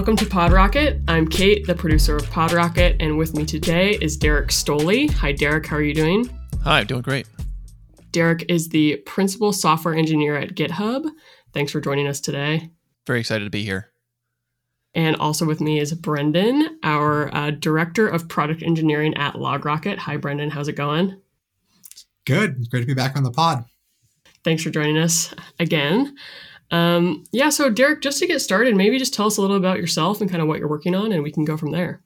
Welcome to PodRocket. I'm Kate, the producer of PodRocket, and with me today is Derrick Stolee. Hi, Derrick. How are you doing? Hi, I'm doing great. Derrick is the principal software engineer at GitHub. Thanks for joining us today. Very excited to be here. And also with me is Brendan, our uh, director of product engineering at LogRocket. Hi, Brendan. How's it going? Good. Great to be back on the pod. Thanks for joining us again. Um, yeah, so Derrick, just to get started, maybe just tell us a little about yourself and kind of what you're working on, and we can go from there.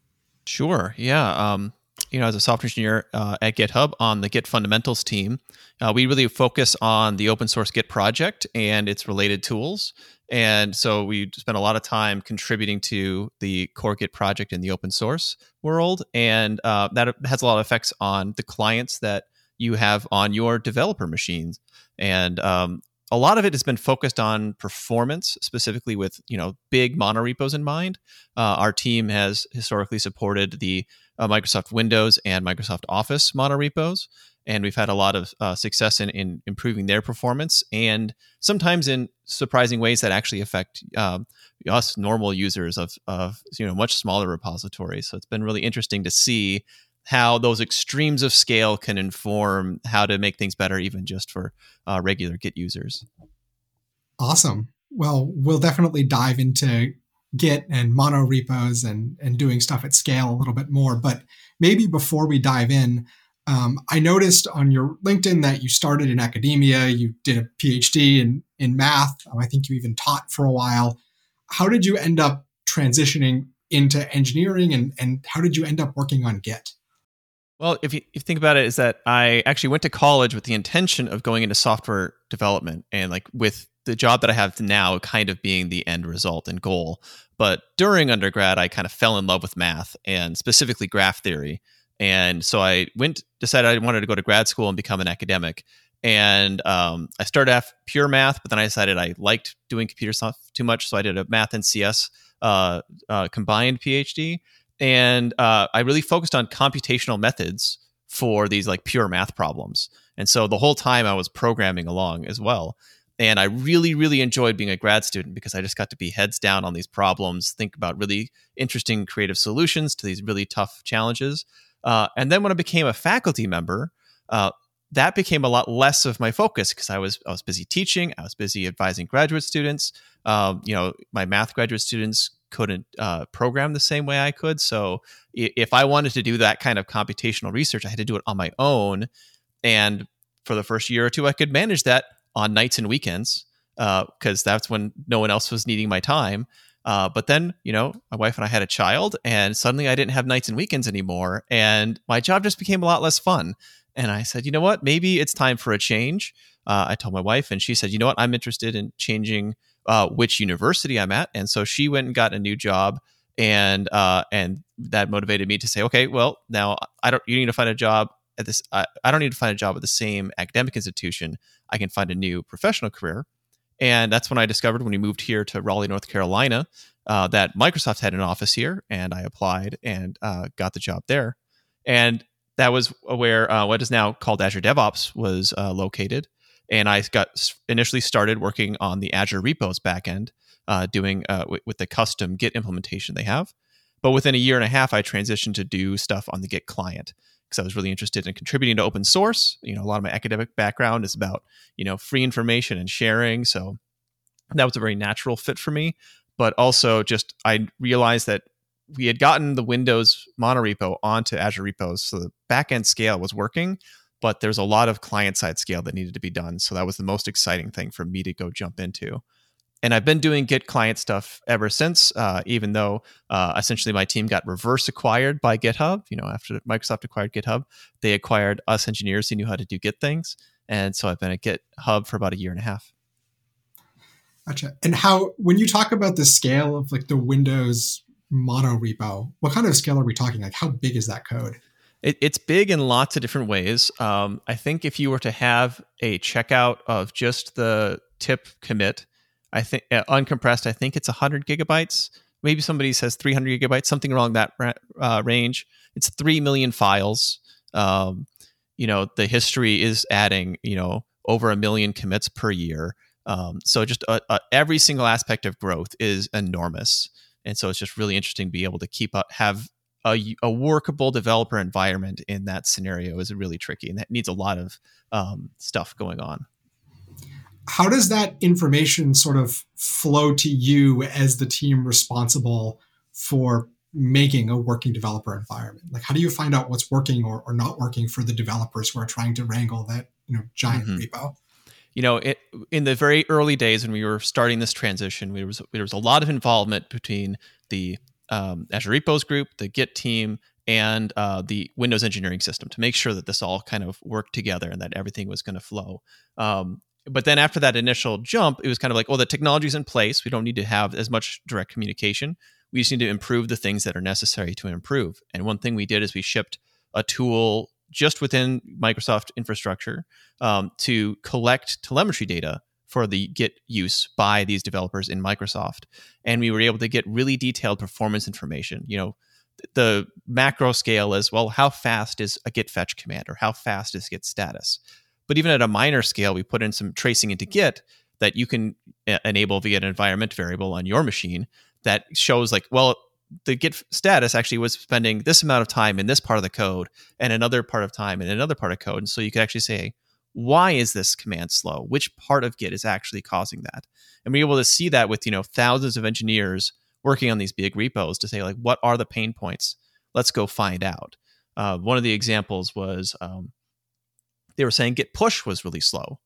Sure. Yeah. Um, you know, as a software engineer uh, at GitHub on the Git fundamentals team, uh, we really focus on the open source Git project and its related tools. And so we spend a lot of time contributing to the core Git project in the open source world. And uh, that has a lot of effects on the clients that you have on your developer machines. And um, a lot of it has been focused on performance, specifically with you know big monorepos in mind. Uh, our team has historically supported the uh, Microsoft Windows and Microsoft Office monorepos, and we've had a lot of uh, success in, in improving their performance, and sometimes in surprising ways that actually affect um, us normal users of of you know much smaller repositories. So it's been really interesting to see how those extremes of scale can inform how to make things better, even just for uh, regular Git users. Awesome. Well, we'll definitely dive into Git and mono repos and, and doing stuff at scale a little bit more. But maybe before we dive in, um, I noticed on your LinkedIn that you started in academia, you did a PhD in, in math. Um, I think you even taught for a while. How did you end up transitioning into engineering and, and how did you end up working on Git? Well, if you, if you think about it, is that I actually went to college with the intention of going into software development and like with the job that I have now kind of being the end result and goal. But during undergrad, I kind of fell in love with math and specifically graph theory. And so I went, decided I wanted to go to grad school and become an academic. And um, I started off pure math, but then I decided I liked doing computer stuff too much. So I did a math and CS uh, uh, combined PhD and uh, I really focused on computational methods for these like pure math problems. And so the whole time I was programming along as well. And I really, really enjoyed being a grad student because I just got to be heads down on these problems, think about really interesting creative solutions to these really tough challenges. Uh, and then when I became a faculty member, uh, that became a lot less of my focus because I was I was busy teaching, I was busy advising graduate students. Um, you know, my math graduate students couldn't uh, program the same way I could. So if I wanted to do that kind of computational research, I had to do it on my own. And for the first year or two, I could manage that on nights and weekends because uh, that's when no one else was needing my time. Uh, but then, you know, my wife and I had a child, and suddenly I didn't have nights and weekends anymore, and my job just became a lot less fun. And I said, you know what? Maybe it's time for a change. Uh, I told my wife, and she said, you know what? I'm interested in changing uh, which university I'm at, and so she went and got a new job, and uh, and that motivated me to say, okay, well, now I don't. You need to find a job at this. I, I don't need to find a job at the same academic institution. I can find a new professional career, and that's when I discovered when we moved here to Raleigh, North Carolina, uh, that Microsoft had an office here, and I applied and uh, got the job there, and that was where uh, what is now called Azure DevOps was uh, located and I got initially started working on the Azure repos backend, uh, doing uh, w- with the custom Git implementation they have. But within a year and a half, I transitioned to do stuff on the Git client because I was really interested in contributing to open source. You know, a lot of my academic background is about you know free information and sharing, so that was a very natural fit for me. But also, just I realized that we had gotten the Windows monorepo onto Azure repos, so the backend scale was working but there's a lot of client side scale that needed to be done. So that was the most exciting thing for me to go jump into. And I've been doing Git client stuff ever since, uh, even though uh, essentially my team got reverse acquired by GitHub. You know, after Microsoft acquired GitHub, they acquired us engineers who knew how to do Git things. And so I've been at GitHub for about a year and a half. Gotcha. And how, when you talk about the scale of like the Windows mono repo, what kind of scale are we talking? Like, how big is that code? It, it's big in lots of different ways. Um, I think if you were to have a checkout of just the tip commit, I think uh, uncompressed, I think it's 100 gigabytes. Maybe somebody says 300 gigabytes, something along that uh, range. It's 3 million files. Um, you know, the history is adding, you know, over a million commits per year. Um, so just uh, uh, every single aspect of growth is enormous. And so it's just really interesting to be able to keep up, have a, a workable developer environment in that scenario is really tricky, and that needs a lot of um, stuff going on. How does that information sort of flow to you as the team responsible for making a working developer environment? Like, how do you find out what's working or, or not working for the developers who are trying to wrangle that you know giant mm-hmm. repo? You know, it, in the very early days when we were starting this transition, there was there was a lot of involvement between the um, Azure Repos group, the Git team, and uh, the Windows engineering system to make sure that this all kind of worked together and that everything was going to flow. Um, but then after that initial jump, it was kind of like, oh, the technology's in place. We don't need to have as much direct communication. We just need to improve the things that are necessary to improve. And one thing we did is we shipped a tool just within Microsoft infrastructure um, to collect telemetry data for the Git use by these developers in Microsoft. And we were able to get really detailed performance information. You know, the macro scale is well, how fast is a Git fetch command or how fast is Git status? But even at a minor scale, we put in some tracing into Git that you can uh, enable via an environment variable on your machine that shows like, well, the git status actually was spending this amount of time in this part of the code and another part of time in another part of code. And so you could actually say, why is this command slow? Which part of Git is actually causing that? And we're able to see that with you know thousands of engineers working on these big repos to say like, what are the pain points? Let's go find out. Uh, one of the examples was um, they were saying Git push was really slow,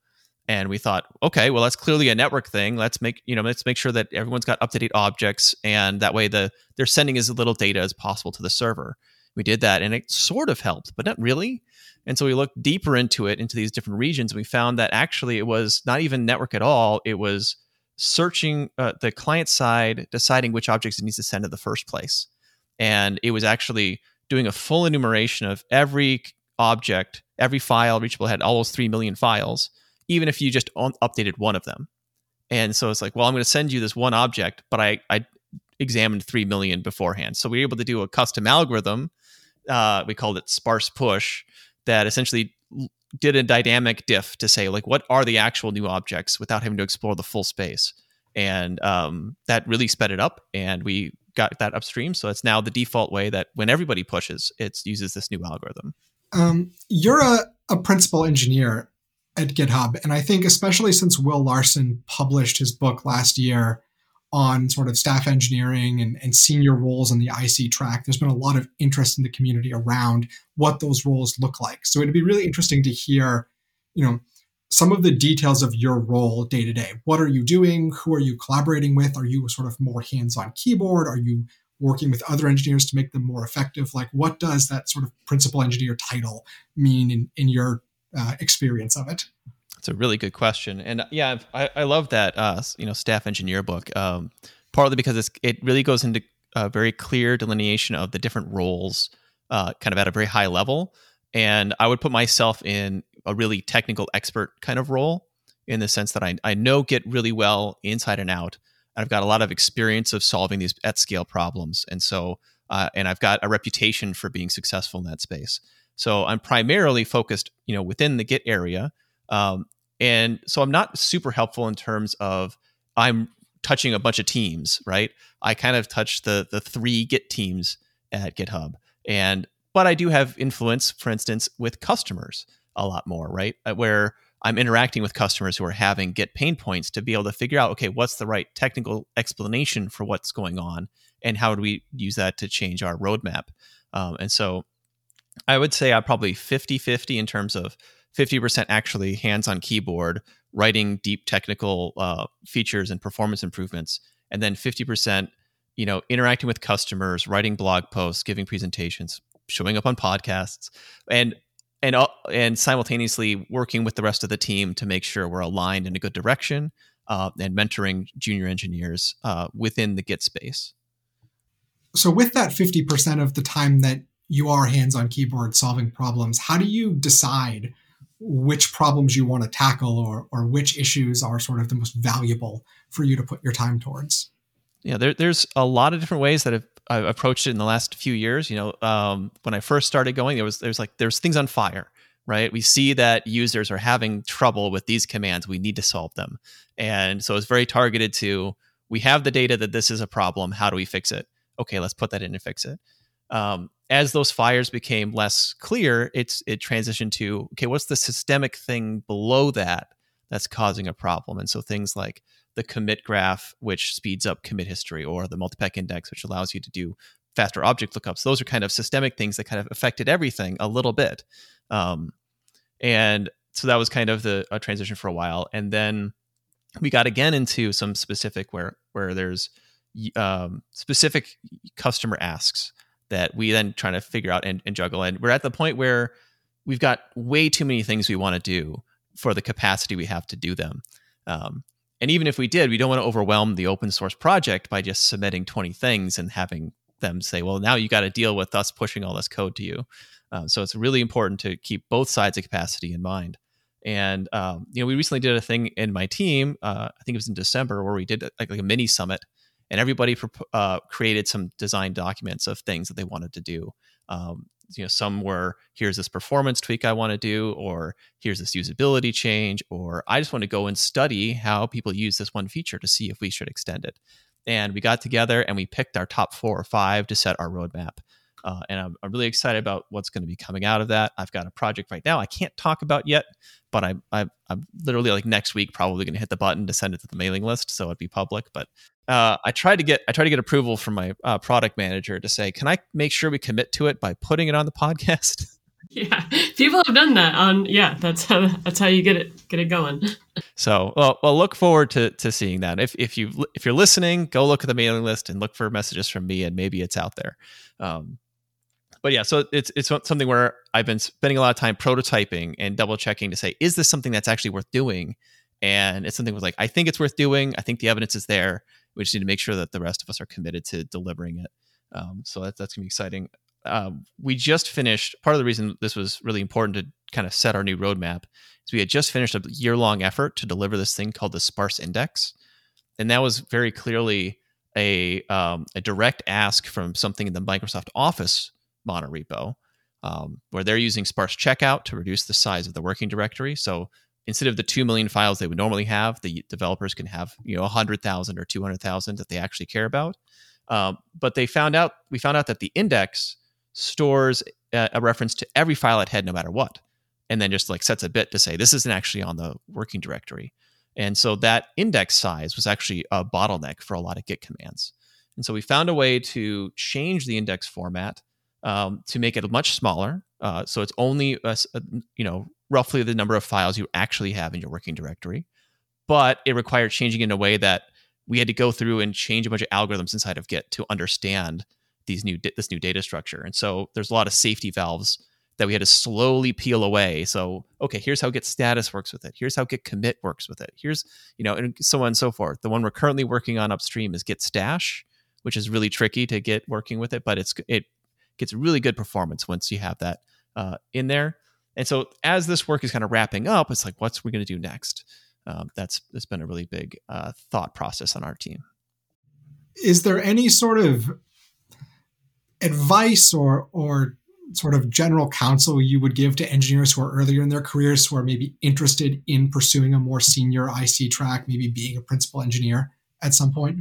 and we thought, okay, well that's clearly a network thing. Let's make you know let's make sure that everyone's got up to date objects, and that way the they're sending as little data as possible to the server. We did that, and it sort of helped, but not really. And so we looked deeper into it, into these different regions. and We found that actually it was not even network at all. It was searching uh, the client side, deciding which objects it needs to send in the first place. And it was actually doing a full enumeration of every object, every file reachable had almost 3 million files, even if you just updated one of them. And so it's like, well, I'm going to send you this one object, but I, I examined 3 million beforehand. So we were able to do a custom algorithm. Uh, we called it sparse push that essentially did a dynamic diff to say like what are the actual new objects without having to explore the full space? And um, that really sped it up and we got that upstream. So it's now the default way that when everybody pushes it uses this new algorithm. Um, you're a, a principal engineer at github and i think especially since will larson published his book last year on sort of staff engineering and, and senior roles in the IC track. There's been a lot of interest in the community around what those roles look like. So it'd be really interesting to hear, you know, some of the details of your role day to day. What are you doing? Who are you collaborating with? Are you sort of more hands on keyboard? Are you working with other engineers to make them more effective? Like, what does that sort of principal engineer title mean in, in your uh, experience of it? It's a really good question, and yeah, I, I love that uh, you know staff engineer book. Um, partly because it really goes into a very clear delineation of the different roles, uh, kind of at a very high level. And I would put myself in a really technical expert kind of role in the sense that I, I know Git really well inside and out. I've got a lot of experience of solving these at scale problems, and so uh, and I've got a reputation for being successful in that space. So I'm primarily focused, you know, within the Git area, um, and so I'm not super helpful in terms of I'm touching a bunch of teams, right? I kind of touch the the three Git teams at GitHub, and but I do have influence, for instance, with customers a lot more, right? Uh, where I'm interacting with customers who are having Git pain points to be able to figure out, okay, what's the right technical explanation for what's going on, and how do we use that to change our roadmap? Um, and so I would say I'm probably 50 50 in terms of 50% actually hands on keyboard, writing deep technical uh, features and performance improvements, and then 50%, you know, interacting with customers, writing blog posts, giving presentations, showing up on podcasts, and and uh, and simultaneously working with the rest of the team to make sure we're aligned in a good direction uh, and mentoring junior engineers uh, within the Git space. So, with that 50% of the time that you are hands on keyboard solving problems, how do you decide which problems you want to tackle or, or which issues are sort of the most valuable for you to put your time towards? Yeah, there, there's a lot of different ways that I've, I've, approached it in the last few years. You know, um, when I first started going, there was there's like there's things on fire, right? We see that users are having trouble with these commands. We need to solve them, and so it's very targeted to we have the data that this is a problem. How do we fix it? Okay, let's put that in and fix it. Um, as those fires became less clear, it's it transitioned to okay, what's the systemic thing below that that's causing a problem? And so things like the commit graph, which speeds up commit history, or the multipack index, which allows you to do faster object lookups. Those are kind of systemic things that kind of affected everything a little bit. Um, and so that was kind of the a transition for a while. And then we got again into some specific where where there's um, specific customer asks that we then trying to figure out and, and juggle. And we're at the point where we've got way too many things we want to do for the capacity we have to do them. Um, and even if we did, we don't want to overwhelm the open source project by just submitting 20 things and having them say, well, now you got to deal with us pushing all this code to you. Um, so it's really important to keep both sides of capacity in mind. And um, you know, we recently did a thing in my team. Uh, I think it was in December where we did like, like a mini summit, and everybody uh, created some design documents of things that they wanted to do. Um, you know, some were here's this performance tweak I want to do, or here's this usability change, or I just want to go and study how people use this one feature to see if we should extend it. And we got together and we picked our top four or five to set our roadmap. Uh, and I'm, I'm, really excited about what's going to be coming out of that. I've got a project right now I can't talk about yet, but I, I, I'm literally like next week probably going to hit the button to send it to the mailing list so it'd be public. But uh, I tried to get I tried to get approval from my uh, product manager to say, can I make sure we commit to it by putting it on the podcast? Yeah, people have done that. On yeah, that's how that's how you get it get it going. So, well, well, look forward to to seeing that. If if you if you're listening, go look at the mailing list and look for messages from me, and maybe it's out there. Um, but yeah, so it's it's something where I've been spending a lot of time prototyping and double checking to say, is this something that's actually worth doing? And it's something was like, I think it's worth doing. I think the evidence is there. We just need to make sure that the rest of us are committed to delivering it. Um, so that, that's gonna be exciting. Um, we just finished. Part of the reason this was really important to kind of set our new roadmap is we had just finished a year long effort to deliver this thing called the Sparse Index, and that was very clearly a um, a direct ask from something in the Microsoft Office monorepo, um, where they're using sparse checkout to reduce the size of the working directory. So instead of the 2 million files they would normally have, the developers can have, you know, 100,000 or 200,000 that they actually care about. Um, but they found out, we found out that the index stores a, a reference to every file it had no matter what. And then just like sets a bit to say, this isn't actually on the working directory. And so that index size was actually a bottleneck for a lot of Git commands. And so we found a way to change the index format um, to make it much smaller. Uh, so it's only a, a, you know roughly the number of files you actually have in your working directory, but it required changing in a way that we had to go through and change a bunch of algorithms inside of Git to understand these new this new data structure. And so there's a lot of safety valves that we had to slowly peel away. So okay, here's how Git status works with it. Here's how Git commit works with it. Here's you know and so on and so forth. The one we're currently working on upstream is Git stash, which is really tricky to get working with it, but it's it gets really good performance once you have that uh, in there. And so as this work is kind of wrapping up, it's like, what's we going to do next? Um, that's that's been a really big uh, thought process on our team. Is there any sort of advice or or sort of general counsel you would give to engineers who are earlier in their careers who are maybe interested in pursuing a more senior IC track, maybe being a principal engineer at some point?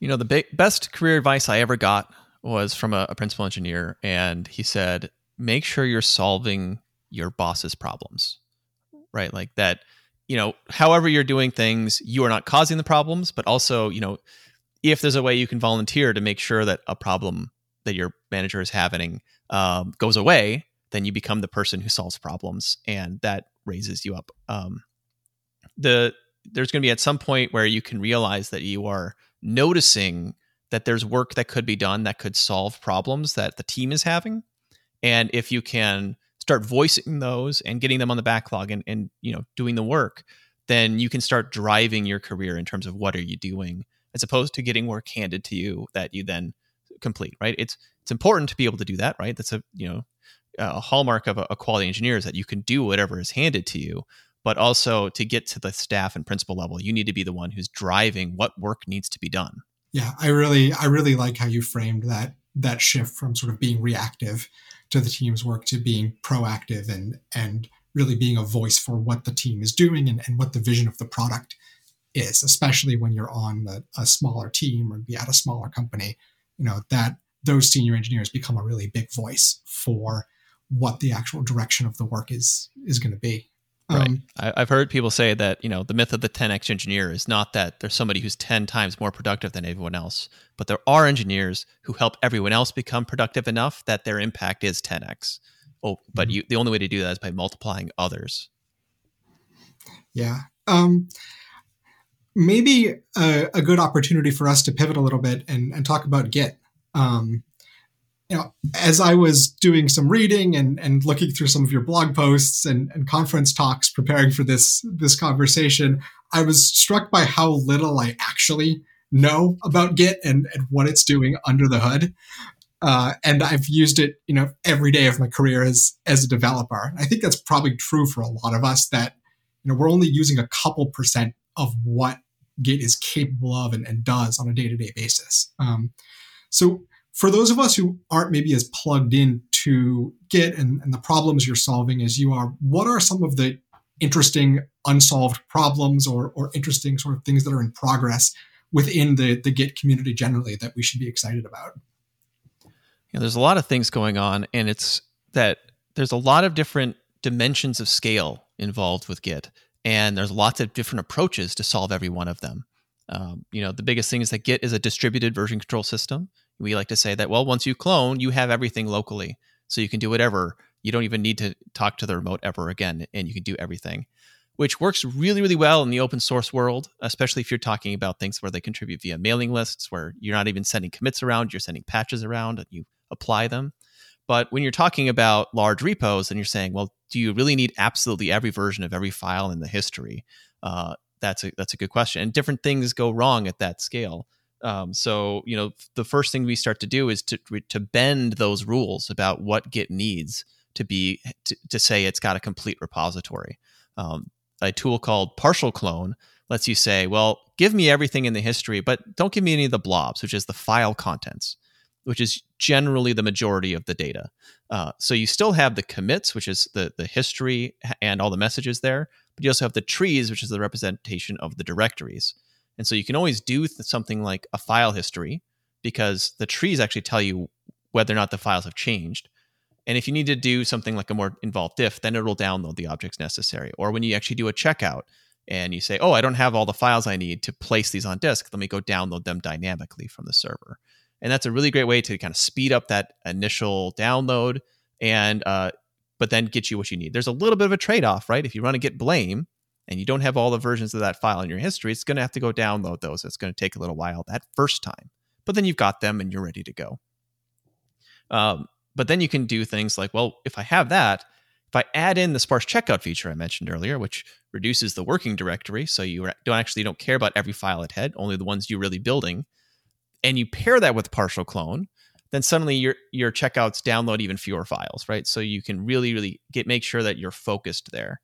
You know, the ba- best career advice I ever got was from a, a principal engineer, and he said, make sure you're solving your boss's problems, right? Like that, you know, however you're doing things, you are not causing the problems, but also, you know, if there's a way you can volunteer to make sure that a problem that your manager is having um, goes away, then you become the person who solves problems, and that raises you up. Um, the there's going to be at some point where you can realize that you are noticing that there's work that could be done that could solve problems that the team is having. And if you can start voicing those and getting them on the backlog and, and you know doing the work then you can start driving your career in terms of what are you doing as opposed to getting work handed to you that you then complete right? It's it's important to be able to do that right? That's a you know a hallmark of a, a quality engineer is that you can do whatever is handed to you. But also to get to the staff and principal level you need to be the one who's driving what work needs to be done yeah, I really I really like how you framed that that shift from sort of being reactive to the team's work to being proactive and and really being a voice for what the team is doing and, and what the vision of the product is, especially when you're on a, a smaller team or be at a smaller company. You know that those senior engineers become a really big voice for what the actual direction of the work is is going to be. Right. Um, I've heard people say that you know the myth of the 10x engineer is not that there's somebody who's 10 times more productive than everyone else, but there are engineers who help everyone else become productive enough that their impact is 10x. Oh, but mm-hmm. you, the only way to do that is by multiplying others. Yeah. Um, maybe a, a, good opportunity for us to pivot a little bit and, and talk about Git. Um, you know, as I was doing some reading and, and looking through some of your blog posts and, and conference talks preparing for this this conversation, I was struck by how little I actually know about Git and, and what it's doing under the hood. Uh, and I've used it, you know, every day of my career as as a developer. I think that's probably true for a lot of us. That you know, we're only using a couple percent of what Git is capable of and, and does on a day to day basis. Um, so for those of us who aren't maybe as plugged in to Git and, and the problems you're solving as you are, what are some of the interesting unsolved problems or, or interesting sort of things that are in progress within the, the Git community generally that we should be excited about? Yeah, there's a lot of things going on, and it's that there's a lot of different dimensions of scale involved with Git, and there's lots of different approaches to solve every one of them. Um, you know, the biggest thing is that Git is a distributed version control system we like to say that well once you clone you have everything locally so you can do whatever. You don't even need to talk to the remote ever again and you can do everything which works really really well in the open source world especially if you're talking about things where they contribute via mailing lists where you're not even sending commits around you're sending patches around and you apply them. But when you're talking about large repos and you're saying well do you really need absolutely every version of every file in the history? Uh, that's a that's a good question and different things go wrong at that scale um, so you know, the first thing we start to do is to to bend those rules about what Git needs to be to, to say it's got a complete repository. Um, a tool called partial clone lets you say, well, give me everything in the history, but don't give me any of the blobs, which is the file contents, which is generally the majority of the data. Uh, so you still have the commits, which is the the history and all the messages there, but you also have the trees, which is the representation of the directories. And so you can always do something like a file history because the trees actually tell you whether or not the files have changed. And if you need to do something like a more involved diff, then it'll download the objects necessary. Or when you actually do a checkout and you say, oh, I don't have all the files I need to place these on disk, let me go download them dynamically from the server. And that's a really great way to kind of speed up that initial download and, uh, but then get you what you need. There's a little bit of a trade off, right? If you run a git blame, and you don't have all the versions of that file in your history, it's going to have to go download those. It's going to take a little while that first time, but then you've got them and you're ready to go. Um, but then you can do things like, well, if I have that, if I add in the sparse checkout feature I mentioned earlier, which reduces the working directory, so you don't actually don't care about every file it had, only the ones you're really building, and you pair that with partial clone, then suddenly your your checkouts download even fewer files, right? So you can really, really get make sure that you're focused there.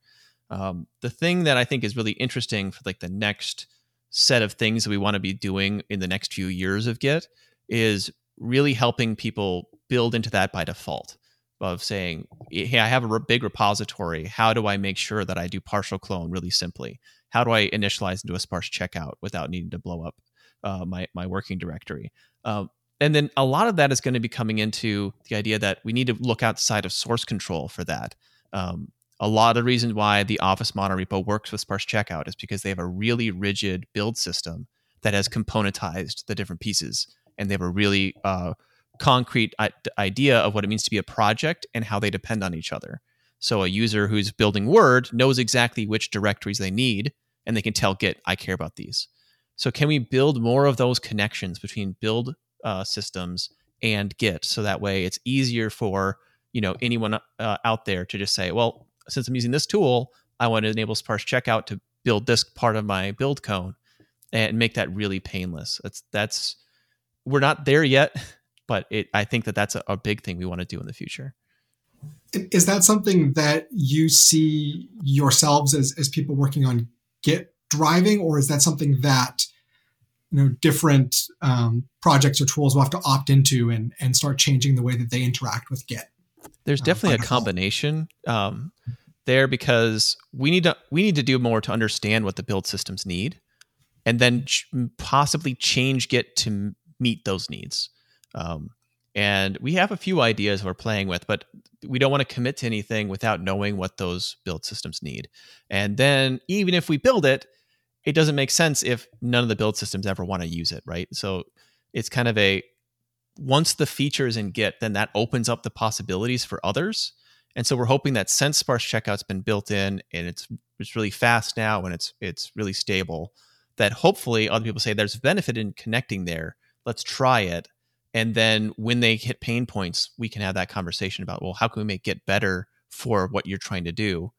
Um, the thing that I think is really interesting for like the next set of things that we want to be doing in the next few years of Git is really helping people build into that by default of saying, hey, I have a big repository. How do I make sure that I do partial clone really simply? How do I initialize into a sparse checkout without needing to blow up uh, my, my working directory? Um, and then a lot of that is going to be coming into the idea that we need to look outside of source control for that. Um, a lot of the reasons why the Office monorepo works with sparse checkout is because they have a really rigid build system that has componentized the different pieces, and they have a really uh, concrete idea of what it means to be a project and how they depend on each other. So a user who's building Word knows exactly which directories they need, and they can tell Git, "I care about these." So can we build more of those connections between build uh, systems and Git, so that way it's easier for you know anyone uh, out there to just say, "Well, since I'm using this tool, I want to enable sparse checkout to build this part of my build cone and make that really painless. That's that's we're not there yet, but it I think that that's a, a big thing we want to do in the future. Is that something that you see yourselves as as people working on Git driving, or is that something that you know different um, projects or tools will have to opt into and and start changing the way that they interact with Git? There's uh, definitely a combination um, there because we need to we need to do more to understand what the build systems need. and then ch- possibly change Git to meet those needs. Um, and we have a few ideas we're playing with, but we don't want to commit to anything without knowing what those build systems need. And then even if we build it, it doesn't make sense if none of the build systems ever want to use it, right? So it's kind of a once the feature is in Git, then that opens up the possibilities for others. And so we're hoping that since sparse checkout's been built in and it's it's really fast now and it's it's really stable, that hopefully other people say there's benefit in connecting there. Let's try it. And then when they hit pain points, we can have that conversation about, well, how can we make Git better for what you're trying to do?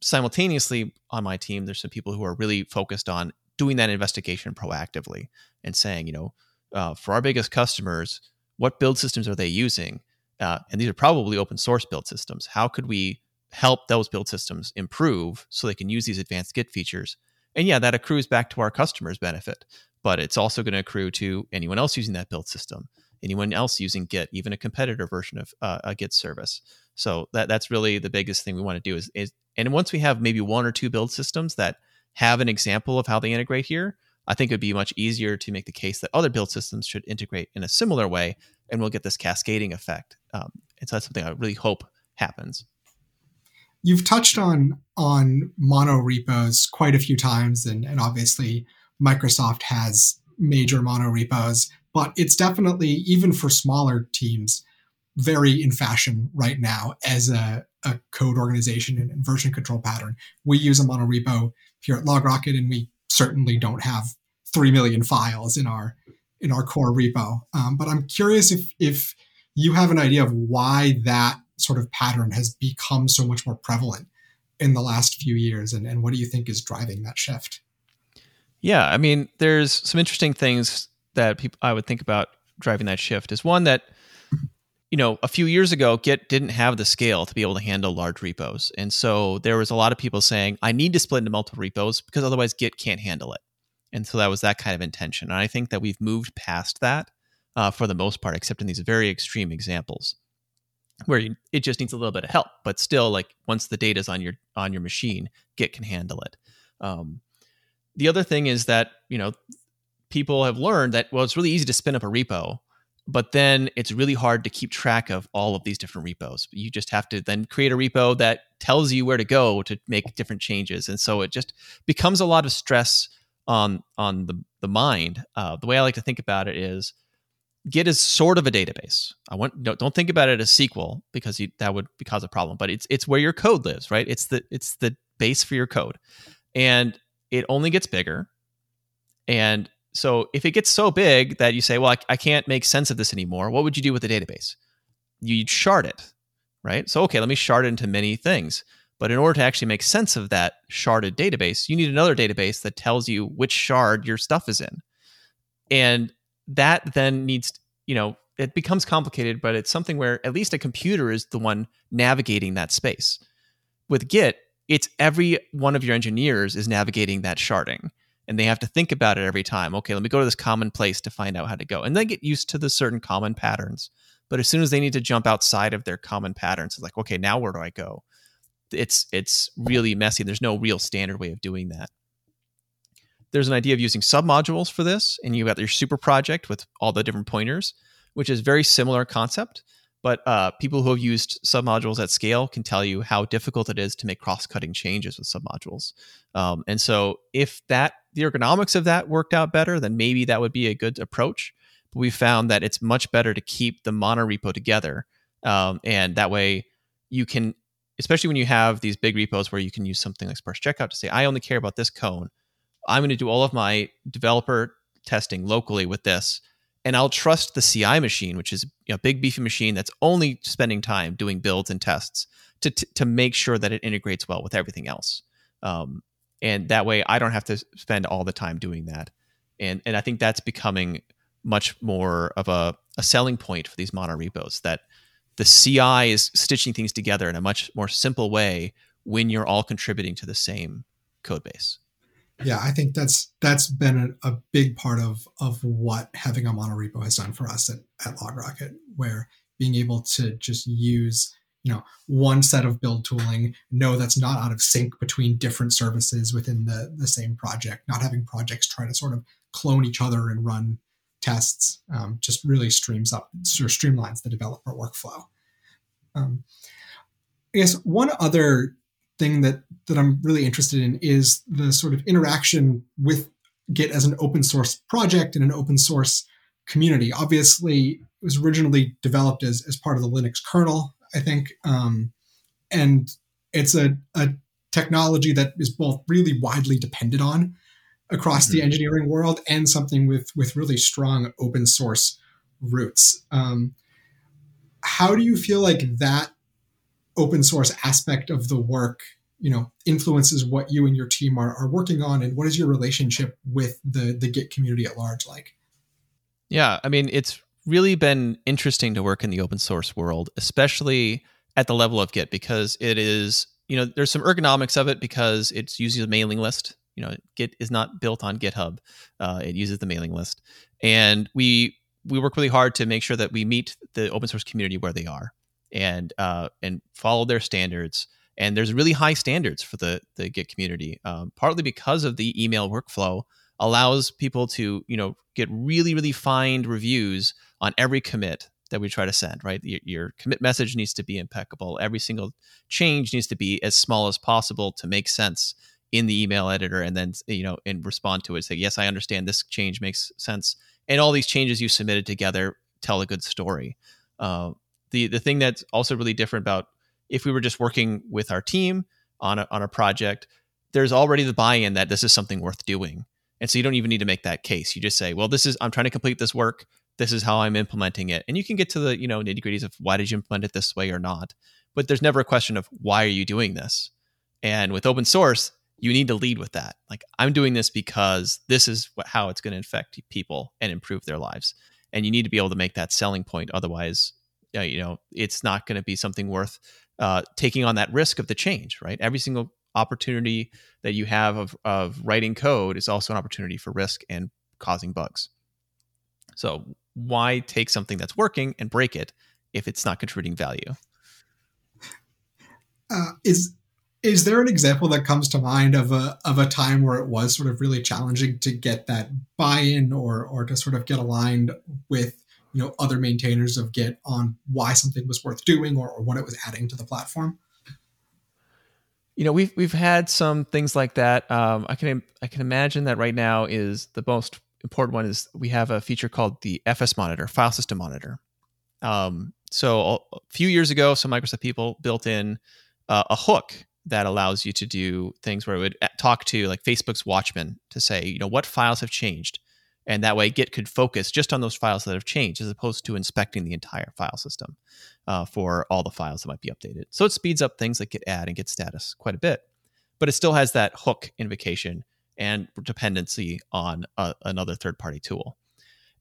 Simultaneously, on my team, there's some people who are really focused on doing that investigation proactively and saying, you know, uh, for our biggest customers, what build systems are they using? Uh, and these are probably open source build systems. How could we help those build systems improve so they can use these advanced Git features? And yeah, that accrues back to our customers' benefit, but it's also going to accrue to anyone else using that build system, anyone else using Git, even a competitor version of uh, a Git service. So that that's really the biggest thing we want to do is, is and once we have maybe one or two build systems that have an example of how they integrate here, I think it would be much easier to make the case that other build systems should integrate in a similar way, and we'll get this cascading effect. Um, and so that's something I really hope happens. You've touched on on mono repos quite a few times, and, and obviously Microsoft has major mono repos, but it's definitely even for smaller teams very in fashion right now as a, a code organization and, version control pattern. We use a mono repo here at LogRocket, and we certainly don't have three million files in our in our core repo. Um, but I'm curious if if you have an idea of why that sort of pattern has become so much more prevalent in the last few years, and, and what do you think is driving that shift? Yeah, I mean, there's some interesting things that people I would think about driving that shift. Is one that you know, a few years ago, Git didn't have the scale to be able to handle large repos. And so there was a lot of people saying, I need to split into multiple repos because otherwise Git can't handle it. And so that was that kind of intention. And I think that we've moved past that uh, for the most part, except in these very extreme examples where you, it just needs a little bit of help. But still, like once the data is on your on your machine, Git can handle it. Um, the other thing is that you know people have learned that well, it's really easy to spin up a repo but then it's really hard to keep track of all of these different repos. You just have to then create a repo that tells you where to go to make different changes, and so it just becomes a lot of stress on on the the mind. Uh, the way I like to think about it is, Git is sort of a database. I want don't, don't think about it as SQL because you, that would cause a problem. But it's it's where your code lives, right? It's the it's the base for your code, and it only gets bigger. And so if it gets so big that you say, well, I, I can't make sense of this anymore, what would you do with the database? You'd shard it, right? So, okay, let me shard it into many things. But in order to actually make sense of that sharded database, you need another database that tells you which shard your stuff is in. And that then needs, you know, it becomes complicated, but it's something where at least a computer is the one navigating that space. With Git, it's every one of your engineers is navigating that sharding and they have to think about it every time. Okay, let me go to this common place to find out how to go. And they get used to the certain common patterns. But as soon as they need to jump outside of their common patterns, it's like, okay, now where do I go? It's it's really messy. There's no real standard way of doing that. There's an idea of using submodules for this, and you've got your super project with all the different pointers, which is very similar concept. But uh, people who have used submodules at scale can tell you how difficult it is to make cross-cutting changes with submodules. Um, and so, if that the ergonomics of that worked out better, then maybe that would be a good approach. But we found that it's much better to keep the monorepo together, um, and that way you can, especially when you have these big repos where you can use something like Sparse Checkout to say, I only care about this cone. I'm going to do all of my developer testing locally with this and I'll trust the CI machine, which is a big beefy machine that's only spending time doing builds and tests to to make sure that it integrates well with everything else. Um, and that way, I don't have to spend all the time doing that. And and I think that's becoming much more of a, a selling point for these mono repos that the CI is stitching things together in a much more simple way when you're all contributing to the same code base yeah i think that's that's been a, a, big part of of what having a monorepo has done for us at, at logrocket where being able to just use you know one set of build tooling no, that's not out of sync between different services within the the same project not having projects try to sort of clone each other and run tests um, just really streams up of streamlines the developer workflow. Um, i guess one other thing that that i'm really interested in is the sort of interaction with git as an open source project and an open source community obviously it was originally developed as, as part of the linux kernel I think, um, and it's a, a technology that is both really widely depended on across mm-hmm. the engineering world and something with with really strong open source roots. Um, how do you feel like that open source aspect of the work, you know, influences what you and your team are, are working on, and what is your relationship with the the Git community at large like? Yeah, I mean, it's really been interesting to work in the open source world, especially at the level of Git, because it is, you know, there's some ergonomics of it because it's using a mailing list. You know, Git is not built on GitHub; uh, it uses the mailing list, and we we work really hard to make sure that we meet the open source community where they are and uh, and follow their standards. And there's really high standards for the the Git community, um, partly because of the email workflow allows people to you know get really really fine reviews on every commit that we try to send right your, your, commit message needs to be impeccable every single change needs to be as small as possible to make sense in the email editor and then you know and respond to it say yes i understand this change makes sense and all these changes you submitted together tell a good story uh, the the thing that's also really different about if we were just working with our team on a, on a project there's already the buy-in that this is something worth doing and so you don't even need to make that case. You just say, well, this is, I'm trying to complete this work. This is how I'm implementing it. And you can get to the, you know, nitty gritties of why did you implement it this way or not. But there's never a question of why are you doing this? And with open source, you need to lead with that. Like, I'm doing this because this is what, how it's going to affect people and improve their lives. And you need to be able to make that selling point. Otherwise, you know, it's not going to be something worth uh, taking on that risk of the change, right? Every single opportunity that you have of, of writing code is also an opportunity for risk and causing bugs. So why take something that's working and break it if it's not contributing value? Uh, is is there an example that comes to mind of a of a time where it was sort of really challenging to get that buy-in or or to sort of get aligned with you know other maintainers of Git on why something was worth doing or, or what it was adding to the platform? you know we've we've had some things like that. Um, I can I can imagine that right now is the most important one is we have a feature called the FS Monitor, File System Monitor. Um, so a few years ago, some Microsoft people built in uh, a hook that allows you to do things where it would uh, talk to like Facebook's Watchman to say, you know, what files have changed, and that way Git could focus just on those files that have changed as opposed to inspecting the entire file system uh, for all the files that might be updated. So it speeds up things like git add and git status quite a bit, but it still has that hook invocation and dependency on a, another third party tool.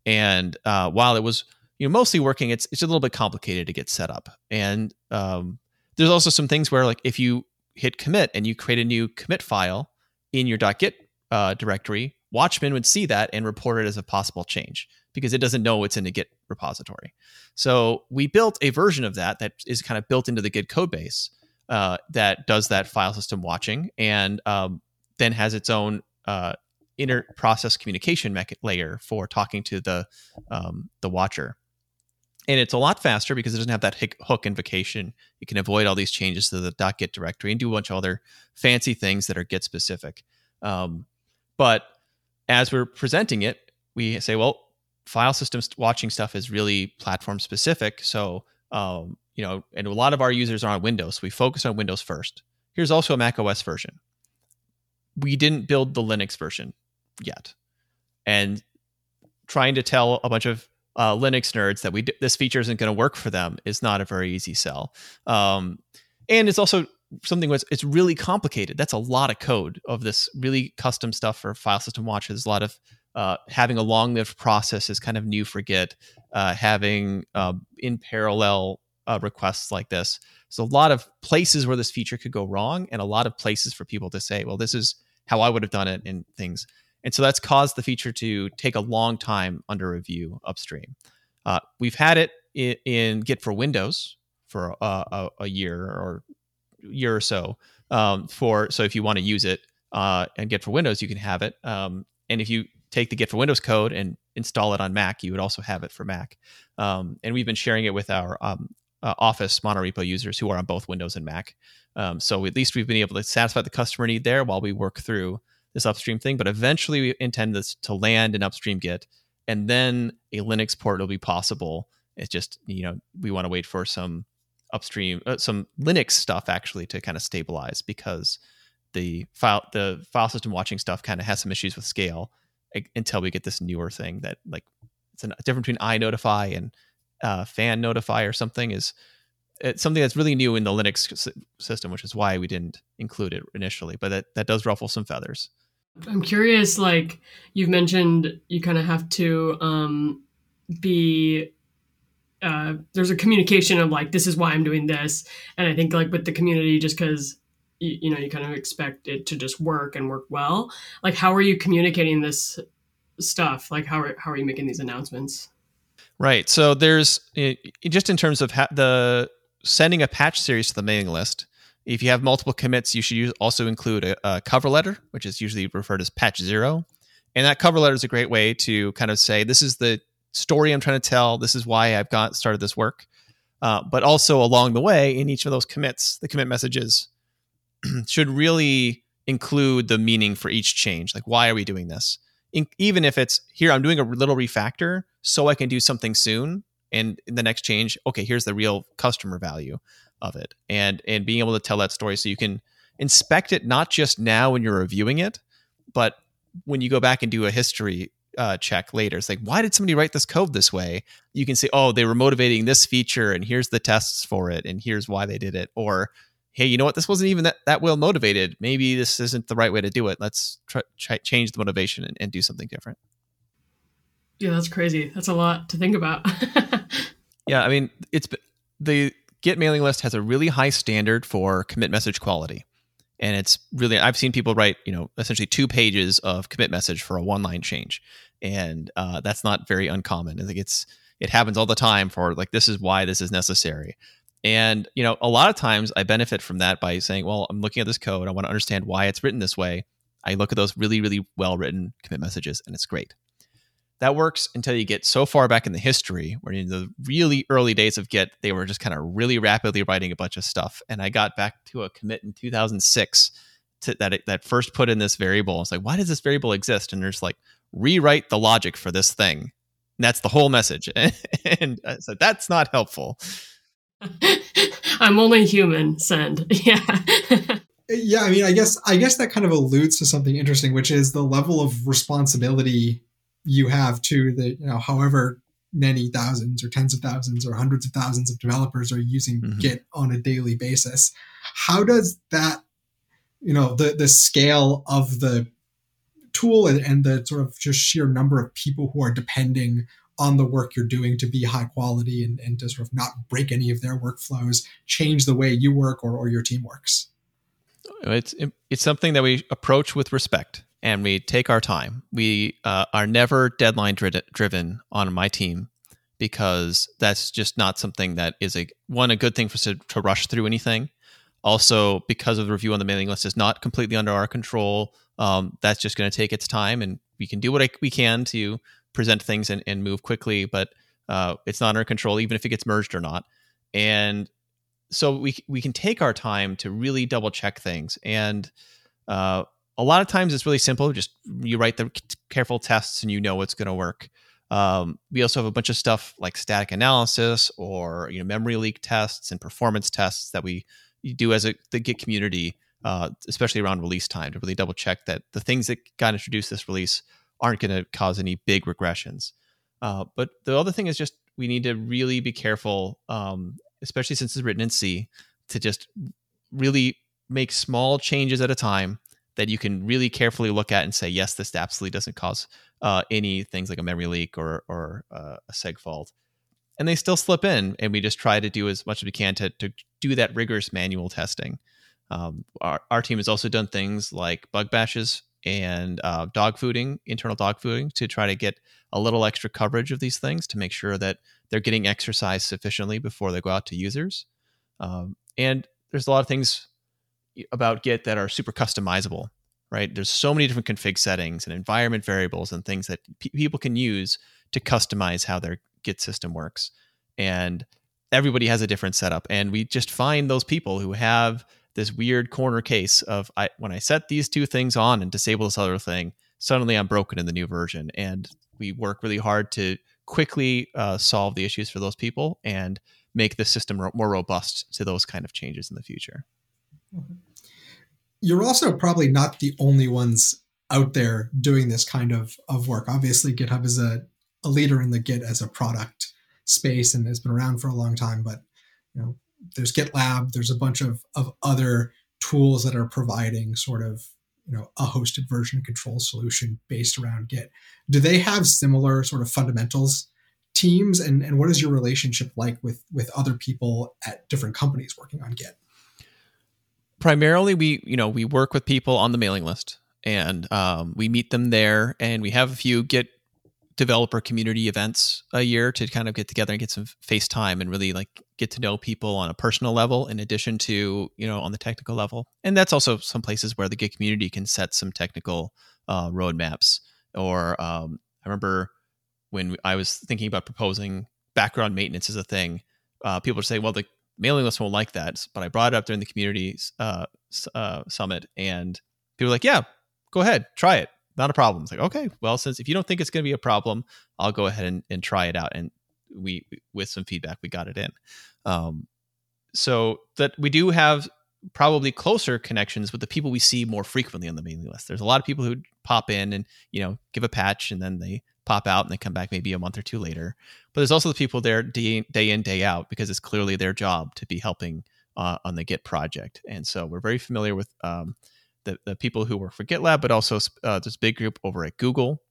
And uh, while it was you know mostly working, it's it's a little bit complicated to get set up. And um, there's also some things where like if you hit commit and you create a new commit file in your .git uh, directory, Watchman would see that and report it as a possible change because it doesn't know it's in the Git repository. So we built a version of that that is kind of built into the Git code base uh, that does that file system watching and um, then has its own uh, inter process communication layer for talking to the um, the watcher. And it's a lot faster because it doesn't have that hook invocation. You can avoid all these changes to the .git directory and do a bunch of other fancy things that are Git specific. Um, but as we're presenting it, we say, well, file system watching stuff is really platform specific. So, um, you know, and a lot of our users are on Windows. So we focus on Windows first. Here's also a Mac OS version. We didn't build the Linux version yet. And trying to tell a bunch of uh, Linux nerds that we this feature isn't going to work for them is not a very easy sell. Um, and it's also something was it's really complicated. That's a lot of code of this really custom stuff for file system watches. A lot of uh, having a long lived process is kind of new for Git. Uh, having uh, in parallel uh, requests like this. So a lot of places where this feature could go wrong, and a lot of places for people to say, "Well, this is how I would have done it," and things. And so that's caused the feature to take a long time under review upstream. Uh, we've had it in, in Git for Windows for a, a, a year or year or so. Um, for so if you want to use it uh, and Git for Windows, you can have it. Um, and if you take the Git for Windows code and install it on Mac, you would also have it for Mac. Um, and we've been sharing it with our um, uh, Office monorepo users who are on both Windows and Mac. Um, so at least we've been able to satisfy the customer need there while we work through this upstream thing. But eventually, we intend this to land in upstream Git, and then a Linux port will be possible. It's just you know we want to wait for some upstream uh, some Linux stuff actually to kind of stabilize because the file the file system watching stuff kind of has some issues with scale until we get this newer thing that like it's a difference between inotify and uh, fanotify or something is it's something that's really new in the Linux system, which is why we didn't include it initially. But that, that does ruffle some feathers. I'm curious, like you've mentioned, you kind of have to um, be. Uh, there's a communication of like this is why I'm doing this, and I think like with the community, just because you, you know you kind of expect it to just work and work well. Like, how are you communicating this stuff? Like, how are how are you making these announcements? Right. So there's just in terms of ha- the sending a patch series to the mailing list. If you have multiple commits, you should use, also include a, a, cover letter, which is usually referred as patch zero. And that cover letter is a great way to kind of say, this is the story I'm trying to tell. This is why I've got started this work. Uh, but also along the way, in each of those commits, the commit messages should really include the meaning for each change. Like, why are we doing this? In, even if it's here, I'm doing a little refactor so I can do something soon. And the next change, okay, here's the real customer value of it, and and being able to tell that story so you can inspect it not just now when you're reviewing it, but when you go back and do a history uh, check later. It's like, why did somebody write this code this way? You can say, oh, they were motivating this feature, and here's the tests for it, and here's why they did it. Or, hey, you know what? This wasn't even that, that well motivated. Maybe this isn't the right way to do it. Let's try, try change the motivation and, and do something different. Yeah, that's crazy. That's a lot to think about. yeah, I mean, it's the Git mailing list has a really high standard for commit message quality. And it's really, I've seen people write, you know, essentially two pages of commit message for a one line change. And uh, that's not very uncommon. I think it's, it happens all the time for like, this is why this is necessary. And, you know, a lot of times I benefit from that by saying, well, I'm looking at this code. I want to understand why it's written this way. I look at those really, really well written commit messages and it's great that works until you get so far back in the history where in the really early days of Git, they were just kind of really rapidly writing a bunch of stuff. And I got back to a commit in 2006 to, that it, that first put in this variable. It's like, why does this variable exist? And there's like rewrite the logic for this thing. And that's the whole message. and so that's not helpful. I'm only human. Send. Yeah. yeah, I mean, I guess I guess that kind of alludes to something interesting, which is the level of responsibility you have to the you know however many thousands or tens of thousands or hundreds of thousands of developers are using mm-hmm. git on a daily basis how does that you know the the scale of the tool and, and the sort of just sheer number of people who are depending on the work you're doing to be high quality and, and to sort of not break any of their workflows change the way you work or, or your team works it's it's something that we approach with respect and we take our time. We uh, are never deadline driven on my team because that's just not something that is a one a good thing for us to, to rush through anything. Also, because of the review on the mailing list is not completely under our control, um, that's just going to take its time, and we can do what I, we can to present things and, and move quickly, but uh, it's not under control, even if it gets merged or not. And so we we can take our time to really double check things and uh, a lot of times it's really simple. Just you write the careful tests and you know it's going to work. Um, we also have a bunch of stuff like static analysis or you know memory leak tests and performance tests that we do as a the Git community, uh, especially around release time, to really double check that the things that got introduced this release aren't going to cause any big regressions. Uh, but the other thing is just we need to really be careful, um, especially since it's written in C, to just really make small changes at a time that you can really carefully look at and say, yes, this absolutely doesn't cause uh, any things like a memory leak or or uh, a seg fault. And they still slip in, and we just try to do as much as we can to to do that rigorous manual testing. Um, our our team has also done things like bug bashes and uh, dog fooding, internal dog fooding, to try to get a little extra coverage of these things to make sure that they're getting exercise sufficiently before they go out to users. Um, and there's a lot of things about Git that are super customizable, right? There's so many different config settings and environment variables and things that people can use to customize how their Git system works. And everybody has a different setup. And we just find those people who have this weird corner case of I, when I set these two things on and disable this other thing, suddenly I'm broken in the new version. And we work really hard to quickly uh, solve the issues for those people and make the system ro- more robust to those kind of changes in the future. Mm-hmm. You're also probably not the only ones out there doing this kind of, of work. Obviously, GitHub is a, a leader in the Git as a product space and has been around for a long time. But you know, there's GitLab, there's a bunch of, of other tools that are providing sort of you know a hosted version control solution based around Git. Do they have similar sort of fundamentals teams and, and what is your relationship like with with other people at different companies working on Git? Primarily we you know we work with people on the mailing list and um, we meet them there and we have a few Git developer community events a year to kind of get together and get some face time and really like get to know people on a personal level in addition to you know on the technical level. And that's also some places where the git community can set some technical uh, roadmaps or um, i remember when i was thinking about proposing background maintenance as a thing uh, people would say well the mailing list won't like that but i brought it up during the community uh, uh summit and people were like yeah go ahead try it not a problem. It's like, okay, well, since if you don't think it's going to be a problem, I'll go ahead and, and try it out. And we, with some feedback, we got it in. Um, so that we do have probably closer connections with the people we see more frequently on the mailing list. There's a lot of people who pop in and, you know, give a patch and then they pop out and they come back maybe a month or two later. But there's also the people there day, day in, day out because it's clearly their job to be helping uh, on the Git project. And so we're very familiar with, um, the, the people who work for GitLab, but also uh, this big group over at Google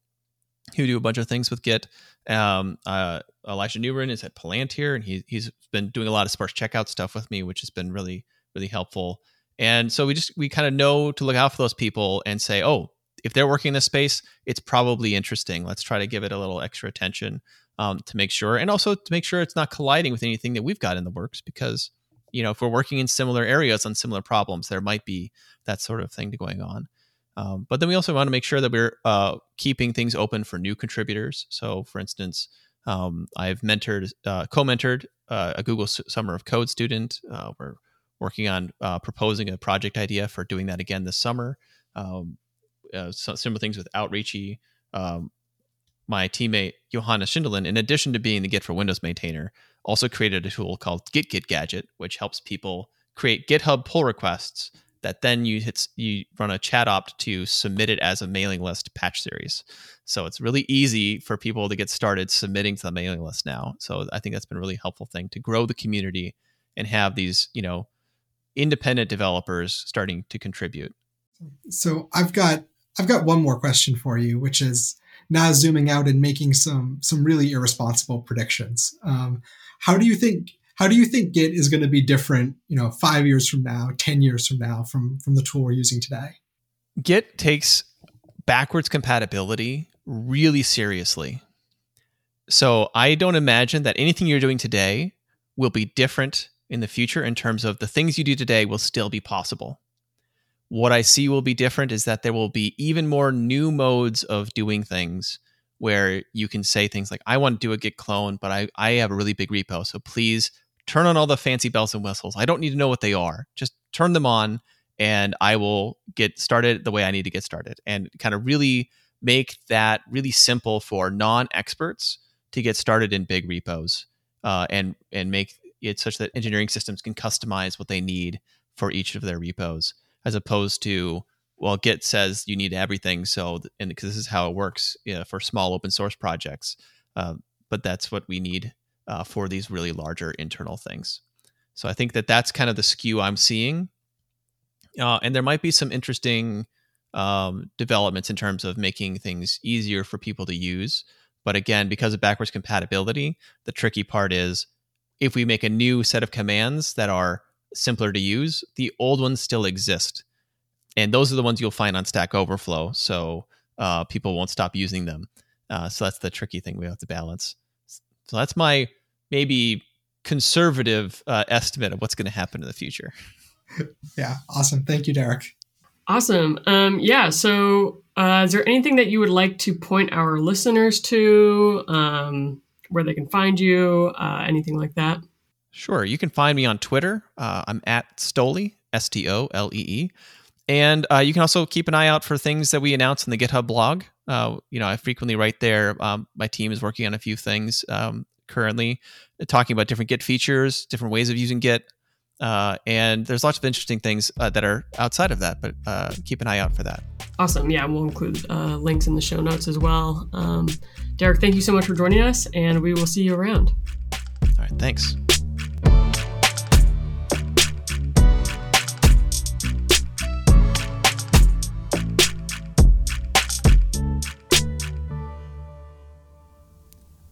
who do a bunch of things with Git. Um, uh, Elijah Newren is at Palantir, and he, he's been doing a lot of sparse checkout stuff with me, which has been really, really helpful. And so we just we kind of know to look out for those people and say, oh, if they're working in this space, it's probably interesting. Let's try to give it a little extra attention um, to make sure, and also to make sure it's not colliding with anything that we've got in the works because you know if we're working in similar areas on similar problems there might be that sort of thing going on. Um, but then we also want to make sure that we're uh, keeping things open for new contributors. So for instance um, i've mentored uh, co-mentored uh, a google summer of code student. Uh, we're working on uh, proposing a project idea for doing that again this summer. Um, uh, similar things with outreachy um, my teammate Johannes Schindelin, in addition to being the Git for Windows maintainer, also created a tool called GitGitGadget, which helps people create GitHub pull requests that then you hit you run a chat op to submit it as a mailing list patch series. So it's really easy for people to get started submitting to the mailing list now. So I think that's been a really helpful thing to grow the community and have these, you know, independent developers starting to contribute. So I've got I've got one more question for you, which is now zooming out and making some some really irresponsible predictions. Um, how do you think how do you think Git is going to be different, you know, five years from now, ten years from now, from from the tool we're using today? Git takes backwards compatibility really seriously. So I don't imagine that anything you're doing today will be different in the future in terms of the things you do today will still be possible. What I see will be different is that there will be even more new modes of doing things where you can say things like, I want to do a git clone, but I, I have a really big repo. So please turn on all the fancy bells and whistles. I don't need to know what they are. Just turn them on and I will get started the way I need to get started and kind of really make that really simple for non experts to get started in big repos uh, and, and make it such that engineering systems can customize what they need for each of their repos as opposed to well, Git says you need everything. So, and because this is how it works you know, for small open source projects, uh, but that's what we need uh, for these really larger internal things. So I think that that's kind of the skew I'm seeing, uh, and there might be some interesting um, developments in terms of making things easier for people to use. But again, because of backwards compatibility, the tricky part is if we make a new set of commands that are simpler to use, the old ones still exist and those are the ones you'll find on Stack Overflow. So uh, people won't stop using them. Uh, so that's the tricky thing we have to balance. So that's my maybe conservative uh, estimate of what's going to happen in the future. yeah, awesome. Thank you, Derrick. Awesome. Um, yeah. So, uh, is there anything that you would like to point our listeners to, um, where they can find you, uh, anything like that? Sure. You can find me on Twitter. Uh, I'm at Stolee, S T O L E E. And uh, you can also keep an eye out for things that we announce in the GitHub blog. Uh, you know, I frequently write there. Um, my team is working on a few things um, currently, talking about different Git features, different ways of using Git. Uh, and there's lots of interesting things uh, that are outside of that, but uh, keep an eye out for that. Awesome. Yeah, we'll include uh, links in the show notes as well. Um, Derrick, thank you so much for joining us, and we will see you around. All right. Thanks.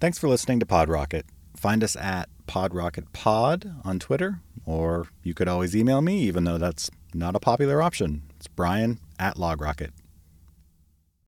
Thanks for listening to PodRocket. Find us at PodRocketPod on Twitter, or you could always email me, even though that's not a popular option. It's Brian at LogRocket.